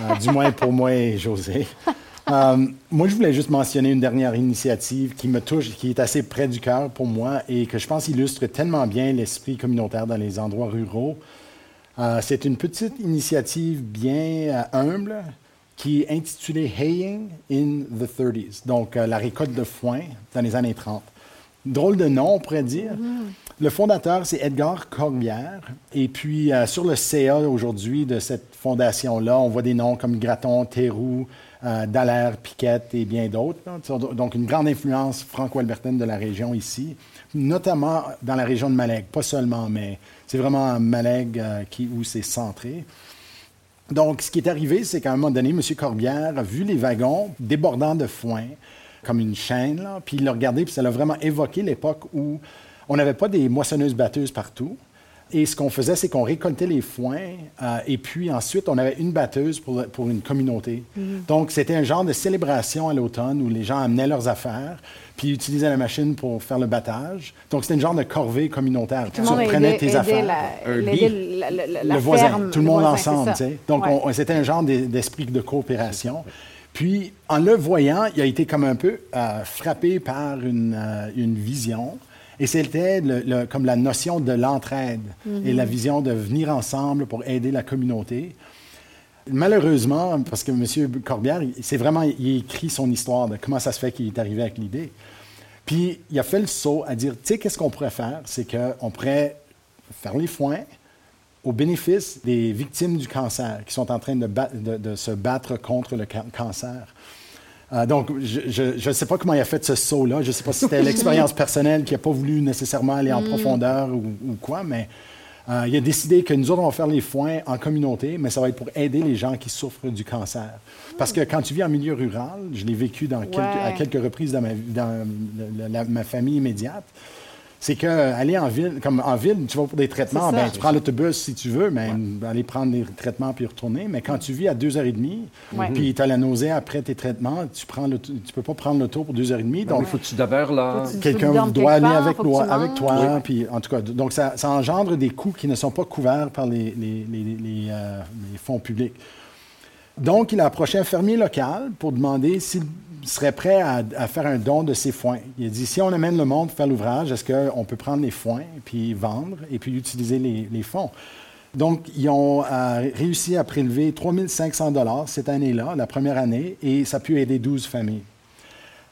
Euh, du moins pour moi et José. Euh, moi, je voulais juste mentionner une dernière initiative qui me touche, qui est assez près du cœur pour moi et que je pense illustre tellement bien l'esprit communautaire dans les endroits ruraux. Euh, c'est une petite initiative bien humble qui est intitulée Haying in the 30s, donc euh, la récolte de foin dans les années 30. Drôle de nom, on pourrait dire. Mm-hmm. Le fondateur, c'est Edgar Corbière. Et puis, sur le CA aujourd'hui de cette fondation-là, on voit des noms comme Graton, Théroux, Dallaire, Piquette et bien d'autres. Donc, une grande influence franco-albertaine de la région ici, notamment dans la région de Malek, pas seulement, mais c'est vraiment Maleg euh, qui, où c'est centré. Donc, ce qui est arrivé, c'est qu'à un moment donné, M. Corbière a vu les wagons débordant de foin, comme une chaîne, puis il l'a regardé, puis ça l'a vraiment évoqué l'époque où on n'avait pas des moissonneuses-batteuses partout. Et ce qu'on faisait, c'est qu'on récoltait les foins euh, et puis ensuite, on avait une batteuse pour, pour une communauté. Mhm. Donc, c'était un genre de célébration à l'automne où les gens amenaient leurs affaires puis utilisaient la machine pour faire le battage. Donc, c'était un genre de corvée communautaire. Tout tu prenais tes affaires. La, le voisin, tout le monde ensemble. tu sais. Donc, c'était un genre d'esprit de coopération. Puis, en le voyant, il a été comme un peu euh, frappé par une, euh, une vision et c'était comme la notion de l'entraide et la mhm. vision de venir ensemble pour aider la communauté. Malheureusement, parce que M. Corbière, c'est vraiment, il écrit son histoire de comment ça se fait qu'il est arrivé avec l'idée. Puis il a fait le saut à dire, tu sais, qu'est-ce qu'on pourrait faire? C'est qu'on pourrait faire les foins au bénéfice des victimes du cancer qui sont en train de, se battre contre le cancer. Euh, donc, je ne sais pas comment il a fait ce saut-là. Je ne sais pas si c'était l'expérience personnelle qui n'a pas voulu nécessairement aller en mm. profondeur ou, quoi, mais euh, il a décidé que nous autres, on va faire les foins en communauté, mais ça va être pour aider les gens qui souffrent du cancer. Parce que quand tu vis en milieu rural, je l'ai vécu dans à quelques reprises dans ma, dans ma famille immédiate, c'est qu'aller en ville, comme en ville, tu vas pour des traitements, ben, tu prends l'autobus si tu veux, mais aller prendre des traitements puis retourner. Mais quand tu vis à deux heures et demie, puis tu as la nausée après tes traitements, tu prends tu peux pas prendre l'auto pour deux heures et demie. Donc, il faut que tu demeures là. Quelqu'un doit aller avec, toi, avec toi. Puis, en tout cas, donc ça, engendre des coûts qui ne sont pas couverts par les, les, euh, fonds publics. Donc, il a approché un fermier local pour demander s'il serait prêt à, faire un don de ses foins. Il a dit, si on amène le monde faire l'ouvrage, est-ce qu'on peut prendre les foins, puis vendre, et puis utiliser les, fonds? Donc, ils ont euh, réussi à prélever 3500 dollars cette année-là, la première année, et ça a pu aider 12 familles.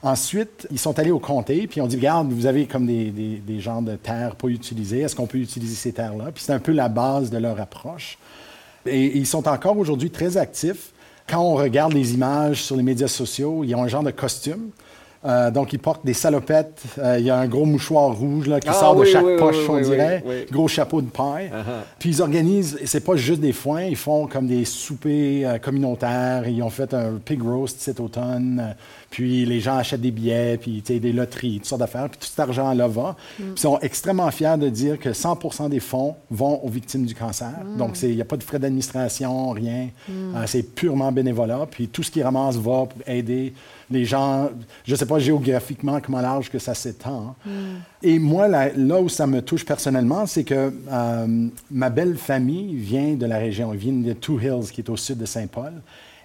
Ensuite, ils sont allés au comté, puis ils ont dit, regarde, vous avez comme des, des, des genres de terres pas utilisées, est-ce qu'on peut utiliser ces terres-là? Puis c'est un peu la base de leur approche. Et ils sont encore aujourd'hui très actifs quand on regarde les images sur les médias sociaux, ils ont un genre de costume. Euh, donc, ils portent des salopettes. Euh, il y a un gros mouchoir rouge là, qui ah sort de chaque poche, on dirait. Gros chapeau de paille. Uh-huh. Puis, ils organisent, c'est pas juste des foins, ils font comme des soupers euh, communautaires. Ils ont fait un pig roast cet automne. Puis les gens achètent des billets, puis des loteries, toutes sortes d'affaires. Puis tout cet argent-là va. Mm. Puis ils sont extrêmement fiers de dire que 100% des fonds vont aux victimes du cancer. Mm. Donc, il n'y a pas de frais d'administration, rien. Mm. C'est purement bénévolat. Puis tout ce qu'ils ramassent va pour aider les gens. Je ne sais pas géographiquement comment large que ça s'étend. Et moi, là, là, où ça me touche personnellement, c'est que euh, ma belle famille vient de la région. Viennent de Two Hills, qui est au sud de Saint-Paul.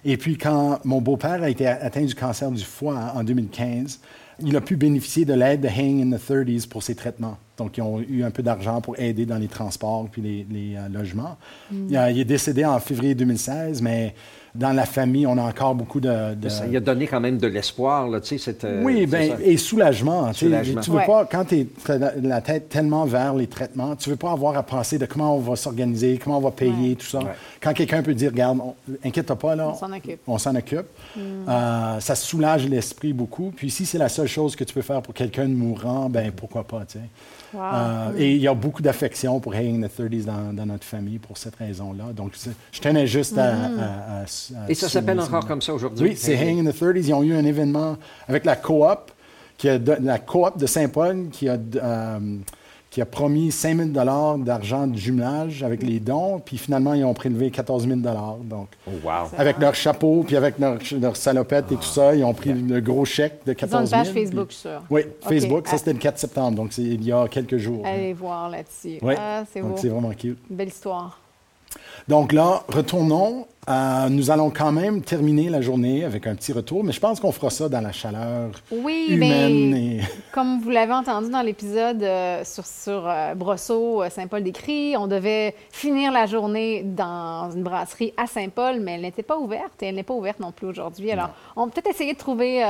Et puis, quand mon beau-père a été atteint du cancer du foie en 2015, il a pu bénéficier de l'aide de Hang in the 30s pour ses traitements. Donc, ils ont eu un peu d'argent pour aider dans les transports puis les, euh, logements. Mm. il, est décédé en février 2016, mais dans la famille, on a encore beaucoup de. Ça a donné quand même de l'espoir, là, tu sais, cette, euh, Oui, bien, et soulagement. soulagement. Tu veux pas, quand tu es la tête tellement vers les traitements, tu veux pas avoir à penser de comment on va s'organiser, comment on va payer, tout ça. Quand quelqu'un peut dire, regarde, inquiète-toi pas, là. On s'en occupe. On s'en occupe. Hmm. Euh, ça soulage l'esprit beaucoup. Puis si c'est la seule chose que tu peux faire pour quelqu'un de mourant, ben pourquoi pas, tu sais. Euh, et il y a beaucoup d'affection pour Hanging the 30s dans, notre famille pour cette raison-là. Donc, je tenais juste à. Mm. et ça s'appelle encore comme ça aujourd'hui? Oui, c'est Hanging the 30s. Ils ont eu un événement avec la coop, qui a la coop de Saint-Paul, qui a. Euh, qui a promis 5 000 d'argent de jumelage avec les dons, puis finalement, ils ont prélevé 14 000 Donc, oh, wow. avec leur chapeau, puis avec leur, leur salopette et tout ça, ils ont pris le gros chèque de 14 000. Ils ont une page Facebook, je sûr. Oui, Facebook, ça c'était le 4 septembre, donc c'est il y a quelques jours. Allez voir là-dessus. Oui, ah, c'est vraiment cute. belle histoire. Donc là, retournons. Euh, nous allons quand même terminer la journée avec un petit retour, mais je pense qu'on fera ça dans la chaleur oui, humaine. Mais, Comme vous l'avez entendu dans l'épisode euh, sur, sur euh, Brosseau, Saint-Paul-des-Cris, on devait finir la journée dans une brasserie à Saint-Paul, mais elle n'était pas ouverte et elle n'est pas ouverte non plus aujourd'hui. Alors, on va peut-être essayer de trouver,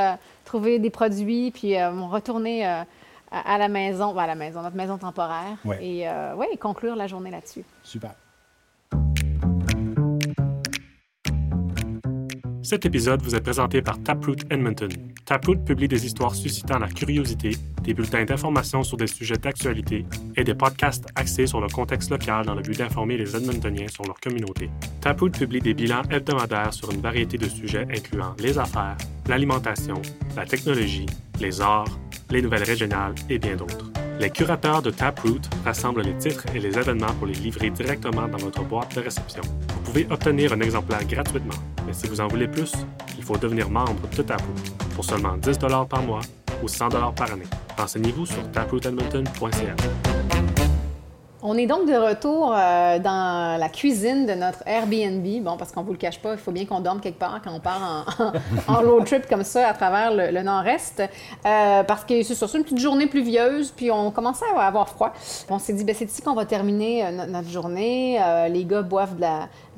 trouver des produits, puis retourner à, la maison, à la maison, notre maison temporaire, et conclure la journée là-dessus. Super. Cet épisode vous est présenté par Taproot Edmonton. Taproot publie des histoires suscitant la curiosité, des bulletins d'information sur des sujets d'actualité et des podcasts axés sur le contexte local dans le but d'informer les Edmontoniens sur leur communauté. Taproot publie des bilans hebdomadaires sur une variété de sujets incluant les affaires, l'alimentation, la technologie, les arts, les nouvelles régionales et bien d'autres. Les curateurs de Taproot rassemblent les titres et les événements pour les livrer directement dans votre boîte de réception. Vous pouvez obtenir un exemplaire gratuitement, mais si vous en voulez plus, il faut devenir membre de Taproot pour seulement 10 par mois ou 100 par année. Renseignez-vous sur taprootedmonton.ca. On est donc de retour euh, dans la cuisine de notre Airbnb. Bon, parce qu'on ne vous le cache pas, il faut bien qu'on dorme quelque part quand on part en, road trip comme ça à travers le, nord-est. Euh, parce que c'est sur une petite journée pluvieuse, puis on commençait à avoir froid. On s'est dit, ben, c'est ici qu'on va terminer euh, notre, journée. les gars boivent de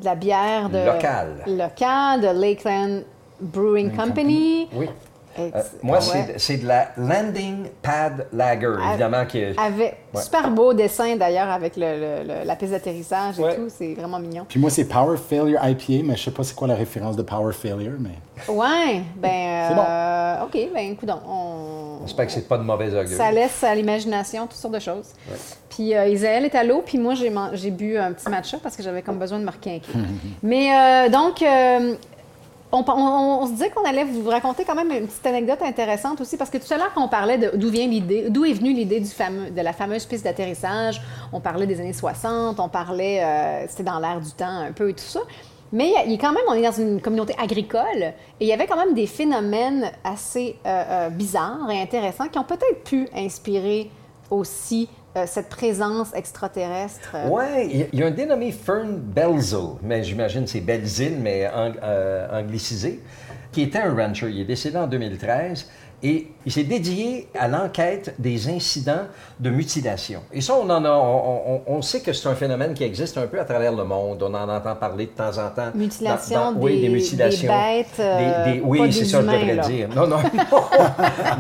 la, bière de, locale. locale de Lakeland Brewing Company. Oui. Euh, moi, c'est de la Landing Pad Lager, évidemment. Qui avec, Super beau dessin, d'ailleurs, avec le, la piste d'atterrissage et tout. C'est vraiment mignon. Puis moi, c'est Power Failure IPA, mais je sais pas c'est quoi la référence de Power Failure, mais... Ouais, ben... bon. Euh, OK, ben, écoute, on... J'espère que c'est pas de mauvaise augure. Ça laisse à l'imagination toutes sortes de choses. Puis euh, Isaël est à l'eau, puis moi, j'ai bu un petit matcha parce que j'avais comme besoin de me requinquer. mais donc on, se disait qu'on allait vous raconter quand même une petite anecdote intéressante aussi, parce que tout à l'heure, on parlait d'où vient l'idée, d'où est venue l'idée du fameux, de la fameuse piste d'atterrissage. On parlait des années 60, on parlait, euh, c'était dans l'air du temps un peu et tout ça. Mais il quand même, on est dans une communauté agricole et il y avait quand même des phénomènes assez euh, euh, bizarres et intéressants qui ont peut-être pu inspirer aussi euh, cette présence extraterrestre. Euh. Oui, il y, a un dénommé Fern Belzel, mais j'imagine c'est Belzil, mais euh, anglicisé, qui était un rancher. Il est décédé en 2013. Et il s'est dédié à l'enquête des incidents de mutilation. Et ça, on en a, on, sait que c'est un phénomène qui existe un peu à travers le monde. On en entend parler de temps en temps. Mutilation, des, oui, des mutilations. Des bêtes. Euh, oui, c'est ça, je devrais dire. Non, non,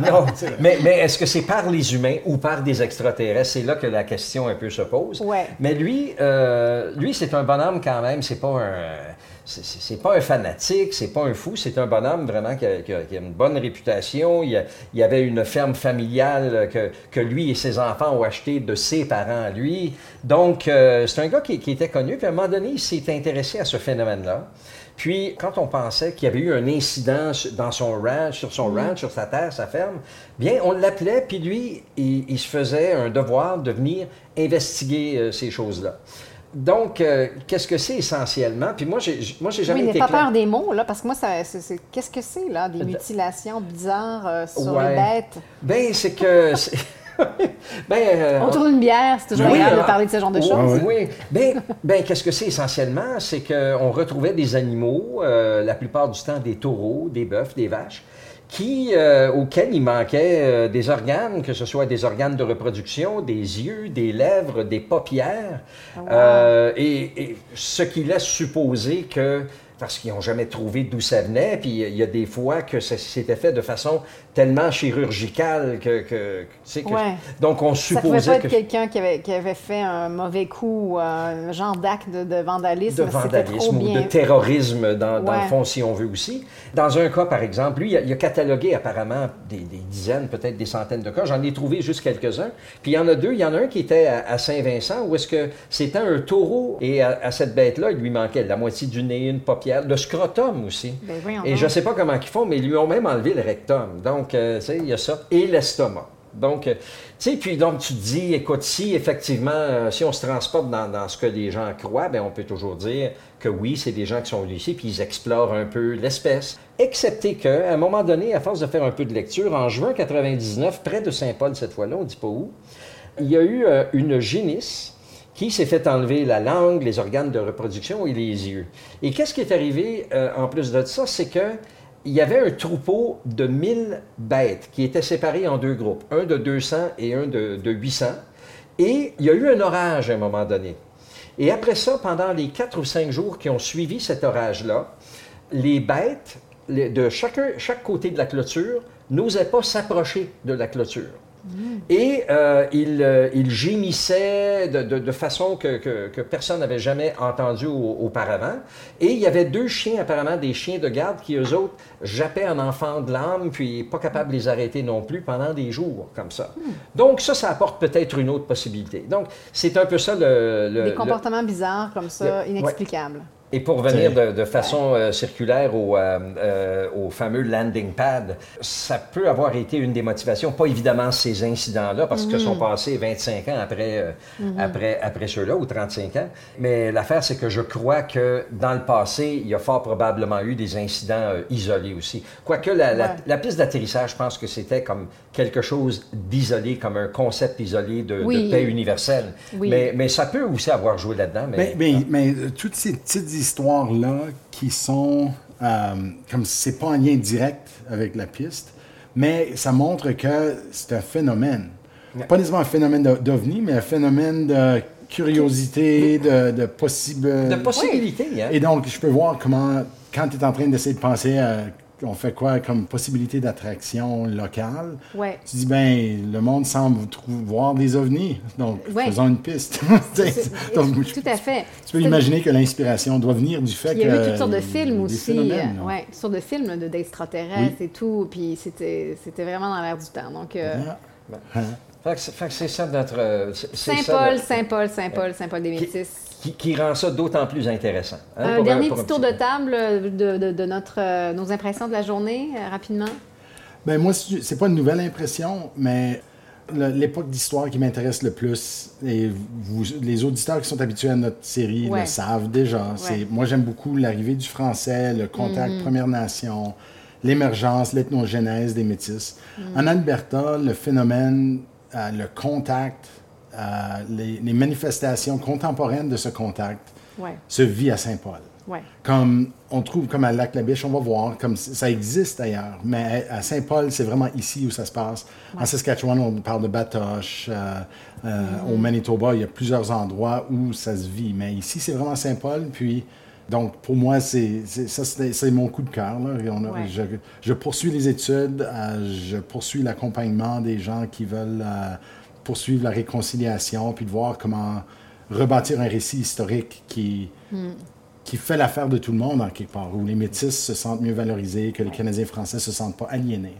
non. Mais, mais est-ce que c'est par les humains ou par des extraterrestres? C'est là que la question un peu se pose. Ouais. Mais lui, euh, lui c'est un bonhomme quand même. C'est pas un c'est pas un fanatique, c'est pas un fou, c'est un bonhomme vraiment qui a, une bonne réputation. Il, y avait une ferme familiale que, lui et ses enfants ont acheté de ses parents à lui. Donc, euh, c'est un gars qui, était connu. Puis à un moment donné, il s'est intéressé à ce phénomène-là. Puis, quand on pensait qu'il y avait eu un incident dans son ranch, sur son mm. ranch, sur sa terre, sa ferme, bien, on l'appelait, puis lui, il, se faisait un devoir de venir investiguer euh, ces choses-là. Donc, euh, qu'est-ce que c'est essentiellement? Puis moi, j'ai, moi, j'ai jamais oui, été. pas peur des mots, là, parce que moi, ça, c'est, qu'est-ce que c'est, là, des mutilations bizarres euh, sur les bêtes? Ben, c'est que. ben, euh, Autour d'une bière, c'est toujours agréable de parler de ce genre de choses. Oui. Ben, ben, qu'est-ce que c'est essentiellement? C'est qu'on retrouvait des animaux, la plupart du temps des taureaux, des bœufs, des vaches, qui, euh, auquel il manquait euh, des organes, que ce soit des organes de reproduction, des yeux, des lèvres, des paupières, ah, euh, et, ce qui laisse supposer que parce qu'ils n'ont jamais trouvé d'où ça venait. Puis il y a des fois que ça s'était fait de façon tellement chirurgicale que. que, Donc on supposait. Ça pouvait pas être quelqu'un qui avait, qui avait, fait un mauvais coup ou un genre d'acte de, vandalisme. De vandalisme ou de terrorisme, dans, dans, le fond, si on veut aussi. Dans un cas, par exemple, lui, il a, catalogué apparemment des, dizaines, peut-être des centaines de cas. J'en ai trouvé juste quelques-uns. Puis il y en a deux. Il y en a un qui était à, Saint-Vincent où est-ce que c'était un taureau et à, à cette bête-là, il lui manquait la moitié du nez, une paupière le scrotum aussi. Ben et je ne sais pas comment ils font, mais ils lui ont même enlevé le rectum. Donc, euh, tu sais, il y a ça. Et l'estomac. Donc, euh, tu sais, puis donc tu te dis, écoute, si effectivement, euh, si on se transporte dans, ce que les gens croient, bien, on peut toujours dire que oui, c'est des gens qui sont venus ici, puis ils explorent un peu l'espèce. Excepté qu'à un moment donné, à force de faire un peu de lecture, en juin 99, près de Saint-Paul cette fois-là, on ne dit pas où, il y a eu une génisse qui s'est fait enlever la langue, les organes de reproduction et les yeux. Et qu'est-ce qui est arrivé euh, en plus de ça, c'est que il y avait un troupeau de 1000 bêtes qui étaient séparés en deux groupes, un de 200 et un de, de 800. Et il y a eu un orage à un moment donné. Et après ça, pendant les quatre ou cinq jours qui ont suivi cet orage-là, les bêtes de chaque côté de la clôture n'osaient pas s'approcher de la clôture. Et euh, il, euh, il, gémissait de, de, façon que, que, personne n'avait jamais entendu auparavant. Et il y avait deux chiens, apparemment des chiens de garde, qui eux autres jappaient un enfant de l'âme, puis pas capable de les arrêter non plus pendant des jours, comme ça. Donc ça, ça apporte peut-être une autre possibilité. Donc c'est un peu ça le... le des comportements bizarres comme ça, inexplicables. Et pour venir de, façon euh, circulaire au, euh, euh, au, fameux landing pad, ça peut avoir été une des motivations, pas évidemment ces incidents-là, parce que sont mhm. passés 25 ans après, mhm. après, après ceux-là, ou 35 ans. Mais l'affaire, c'est que je crois que dans le passé, il y a fort probablement eu des incidents isolés aussi. Quoique la, la, piste d'atterrissage, je pense que c'était comme quelque chose d'isolé, comme un concept isolé de, paix universelle. Mais, mais, ça peut aussi avoir joué là-dedans. Mais, mais, mais, toutes ces petites histoires-là qui sont, euh, comme c'est pas en lien direct avec la piste, mais ça montre que c'est un phénomène. Pas nécessairement un phénomène d'ovni, mais un phénomène de curiosité, de, de possible... De possibilité, hein? Et donc, je peux voir comment, quand tu es en train d'essayer de penser à on fait quoi comme possibilité d'attraction locale? Ouais. Tu dis, ben, le monde semble voir des ovnis, donc faisons une piste. tout à fait. Tu peux imaginer que l'inspiration doit venir du fait que... Il y avait toutes sortes de films aussi, ouais, toutes sortes de films d'extraterrestres et tout, puis c'était vraiment dans l'air du temps. Donc, euh, c'est ça notre... Saint-Paul, Saint-Paul, Saint-Paul, Saint-Paul des Métis qui, rend ça d'autant plus intéressant. Hein, un dernier petit tour de table de, notre, euh, nos impressions de la journée, euh, rapidement. Bien, moi, c'est pas une nouvelle impression, mais l'époque d'histoire qui m'intéresse le plus, et vous, les auditeurs qui sont habitués à notre série le savent déjà. Moi, j'aime beaucoup l'arrivée du français, le contact mm-hmm. Première Nation, l'émergence, l'ethnogénèse des métis. Mm. En Alberta, le phénomène, euh, le contact les, manifestations contemporaines de ce contact se vit à Saint-Paul. Comme on trouve comme à Lac-la-Biche, on va voir, comme ça existe ailleurs, mais à Saint-Paul, c'est vraiment ici où ça se passe. En Saskatchewan, on parle de Batoche. Euh, euh, au mm-hmm. Manitoba, il y a plusieurs endroits où ça se vit, mais ici, c'est vraiment Saint-Paul. Puis, donc, pour moi, c'est ça, c'est mon coup de cœur. Je, je, poursuis les études, euh, je poursuis l'accompagnement des gens qui veulent poursuivre la réconciliation, puis de voir comment rebâtir un récit historique qui, qui fait l'affaire de tout le monde en quelque part, où les métis se sentent mieux valorisés, que les Canadiens français se sentent pas aliénés.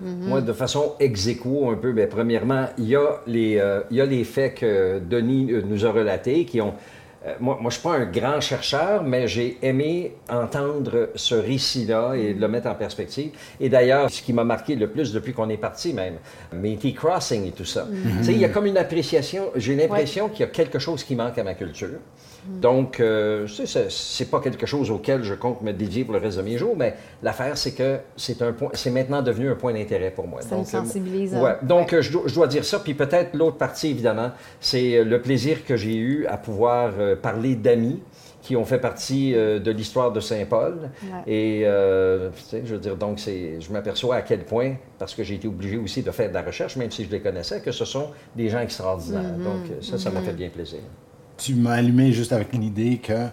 Moi, de façon ex un peu, bien, premièrement, il y, a les, euh, il y a les faits que Denis euh, nous a relatés qui ont moi, moi, je ne suis pas un grand chercheur, mais j'ai aimé entendre ce récit-là et le mettre en perspective. Et d'ailleurs, ce qui m'a marqué le plus depuis qu'on est parti même, Métis Crossing et tout ça. Mm-hmm. Il y a comme une appréciation, j'ai l'impression qu'il y a quelque chose qui manque à ma culture. Donc, euh, c'est pas quelque chose auquel je compte me dédier pour le reste de mes jours, mais l'affaire, c'est que c'est un point, c'est maintenant devenu un point d'intérêt pour moi. Ça donc, me euh, sensibilise. ouais, donc, euh, je, dois, je, dois, dire ça. Puis peut-être l'autre partie, évidemment, c'est le plaisir que j'ai eu à pouvoir parler d'amis qui ont fait partie de l'histoire de Saint-Paul. Et je veux dire, donc, je m'aperçois à quel point, parce que j'ai été obligé aussi de faire de la recherche, même si je les connaissais, que ce sont des gens extraordinaires. Mm-hmm. Donc, ça, ça m'a mm-hmm. fait bien plaisir tu m'as allumé juste avec l'idée que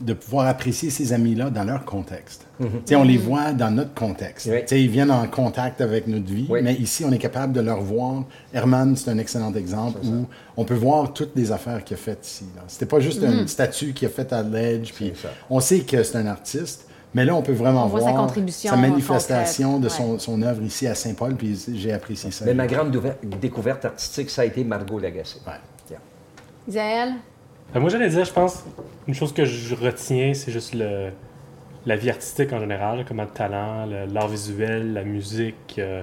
de pouvoir apprécier ces amis-là dans leur contexte. Mm On les voit dans notre contexte. Ils viennent en contact avec notre vie, mais ici, on est capable de leur voir. Herman, c'est un excellent exemple où on peut voir toutes les affaires qu'il a faites ici. C'était pas juste une mhm. statue qu'il a faite à l'Edge, puis on sait que c'est un artiste, mais là, on peut vraiment voir sa, contribution sa manifestation de son, son, œuvre ici à Saint-Paul, puis j'ai apprécié ça. Mais ma grande découverte artistique, ça a été Margot Lagacé. Isaël? Moi, j'allais dire, je pense, une chose que je retiens, c'est juste le, la vie artistique en général, comme le talent, l'art visuel, la musique, euh,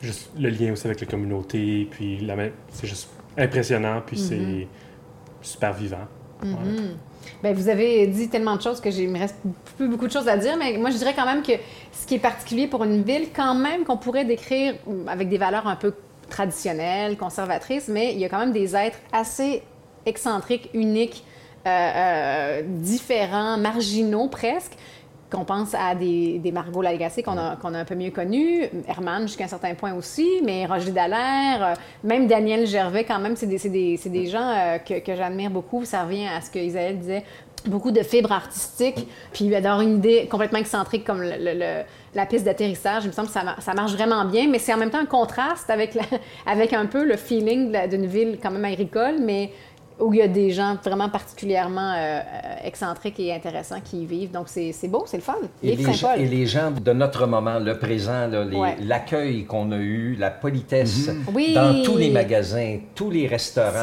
juste le lien aussi avec la communauté, puis c'est juste impressionnant, puis c'est mm-hmm. super vivant. Ben, vous avez dit tellement de choses que j'ai, il me reste plus beaucoup de choses à dire, mais moi je dirais quand même que ce qui est particulier pour une ville, quand même qu'on pourrait décrire avec des valeurs un peu traditionnelles, conservatrices, mais il y a quand même des êtres assez excentriques, uniques, euh, euh, différents, marginaux presque qu'on pense à des, Margot Lagacé qu'on a, un peu mieux connus, Herman jusqu'à un certain point aussi, mais Roger Dallaire, euh, même Daniel Gervais, quand même, c'est des, gens que, j'admire beaucoup. Ça revient à ce que Isaël disait, beaucoup de fibres artistiques, puis d'avoir une idée complètement excentrique comme la piste d'atterrissage. Il me semble que ça, marche vraiment bien, mais c'est en même temps un contraste avec, avec un peu le feeling d'une ville quand même agricole, mais où il y a des gens vraiment particulièrement euh, excentriques et intéressants qui y vivent. Donc, c'est beau, c'est le fun. Et les, gens, et les, gens de notre moment, le présent, l'accueil qu'on a eu, la politesse mhm. dans tous les magasins, tous les restaurants,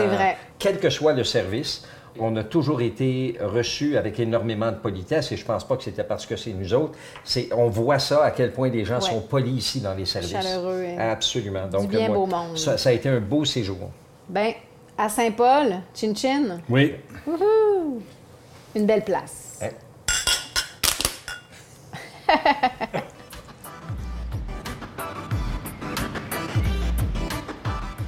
quel que soit le service, on a toujours été reçus avec énormément de politesse et je pense pas que c'était parce que c'est nous autres. C'est, on voit ça à quel point les gens sont polis ici dans les services. Chaleureux. Hein. Absolument. Donc, du bien beau monde. Ça, ça, a été un beau séjour. Ben, à Saint-Paul, Chin Chin. Oui. Une belle place. Eh.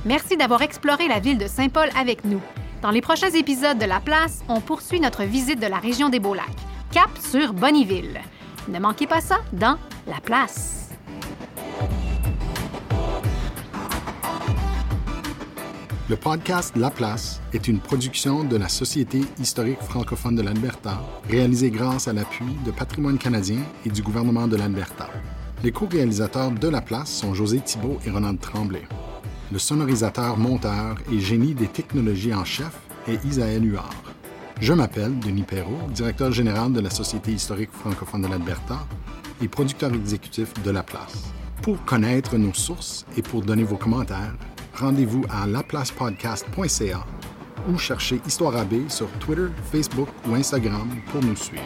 Merci d'avoir exploré la ville de Saint-Paul avec nous. Dans les prochains épisodes de La Place, on poursuit notre visite de la région des Beaux-Lacs. Cap sur Bonneville. Ne manquez pas ça dans La Place. Le podcast La Place est une production de la Société historique francophone de l'Alberta, réalisée grâce à l'appui de Patrimoine canadien et du gouvernement de l'Alberta. Les co-réalisateurs de La Place sont José Thibault et Ronald Tremblay. Le sonorisateur, monteur et génie des technologies en chef est Isaël Huard. Je m'appelle Denis Perrault, directeur général de la Société historique francophone de l'Alberta et producteur exécutif de La Place. Pour connaître nos sources et pour donner vos commentaires, rendez-vous à laplacepodcast.ca ou cherchez Histoire AB sur Twitter, Facebook ou Instagram pour nous suivre.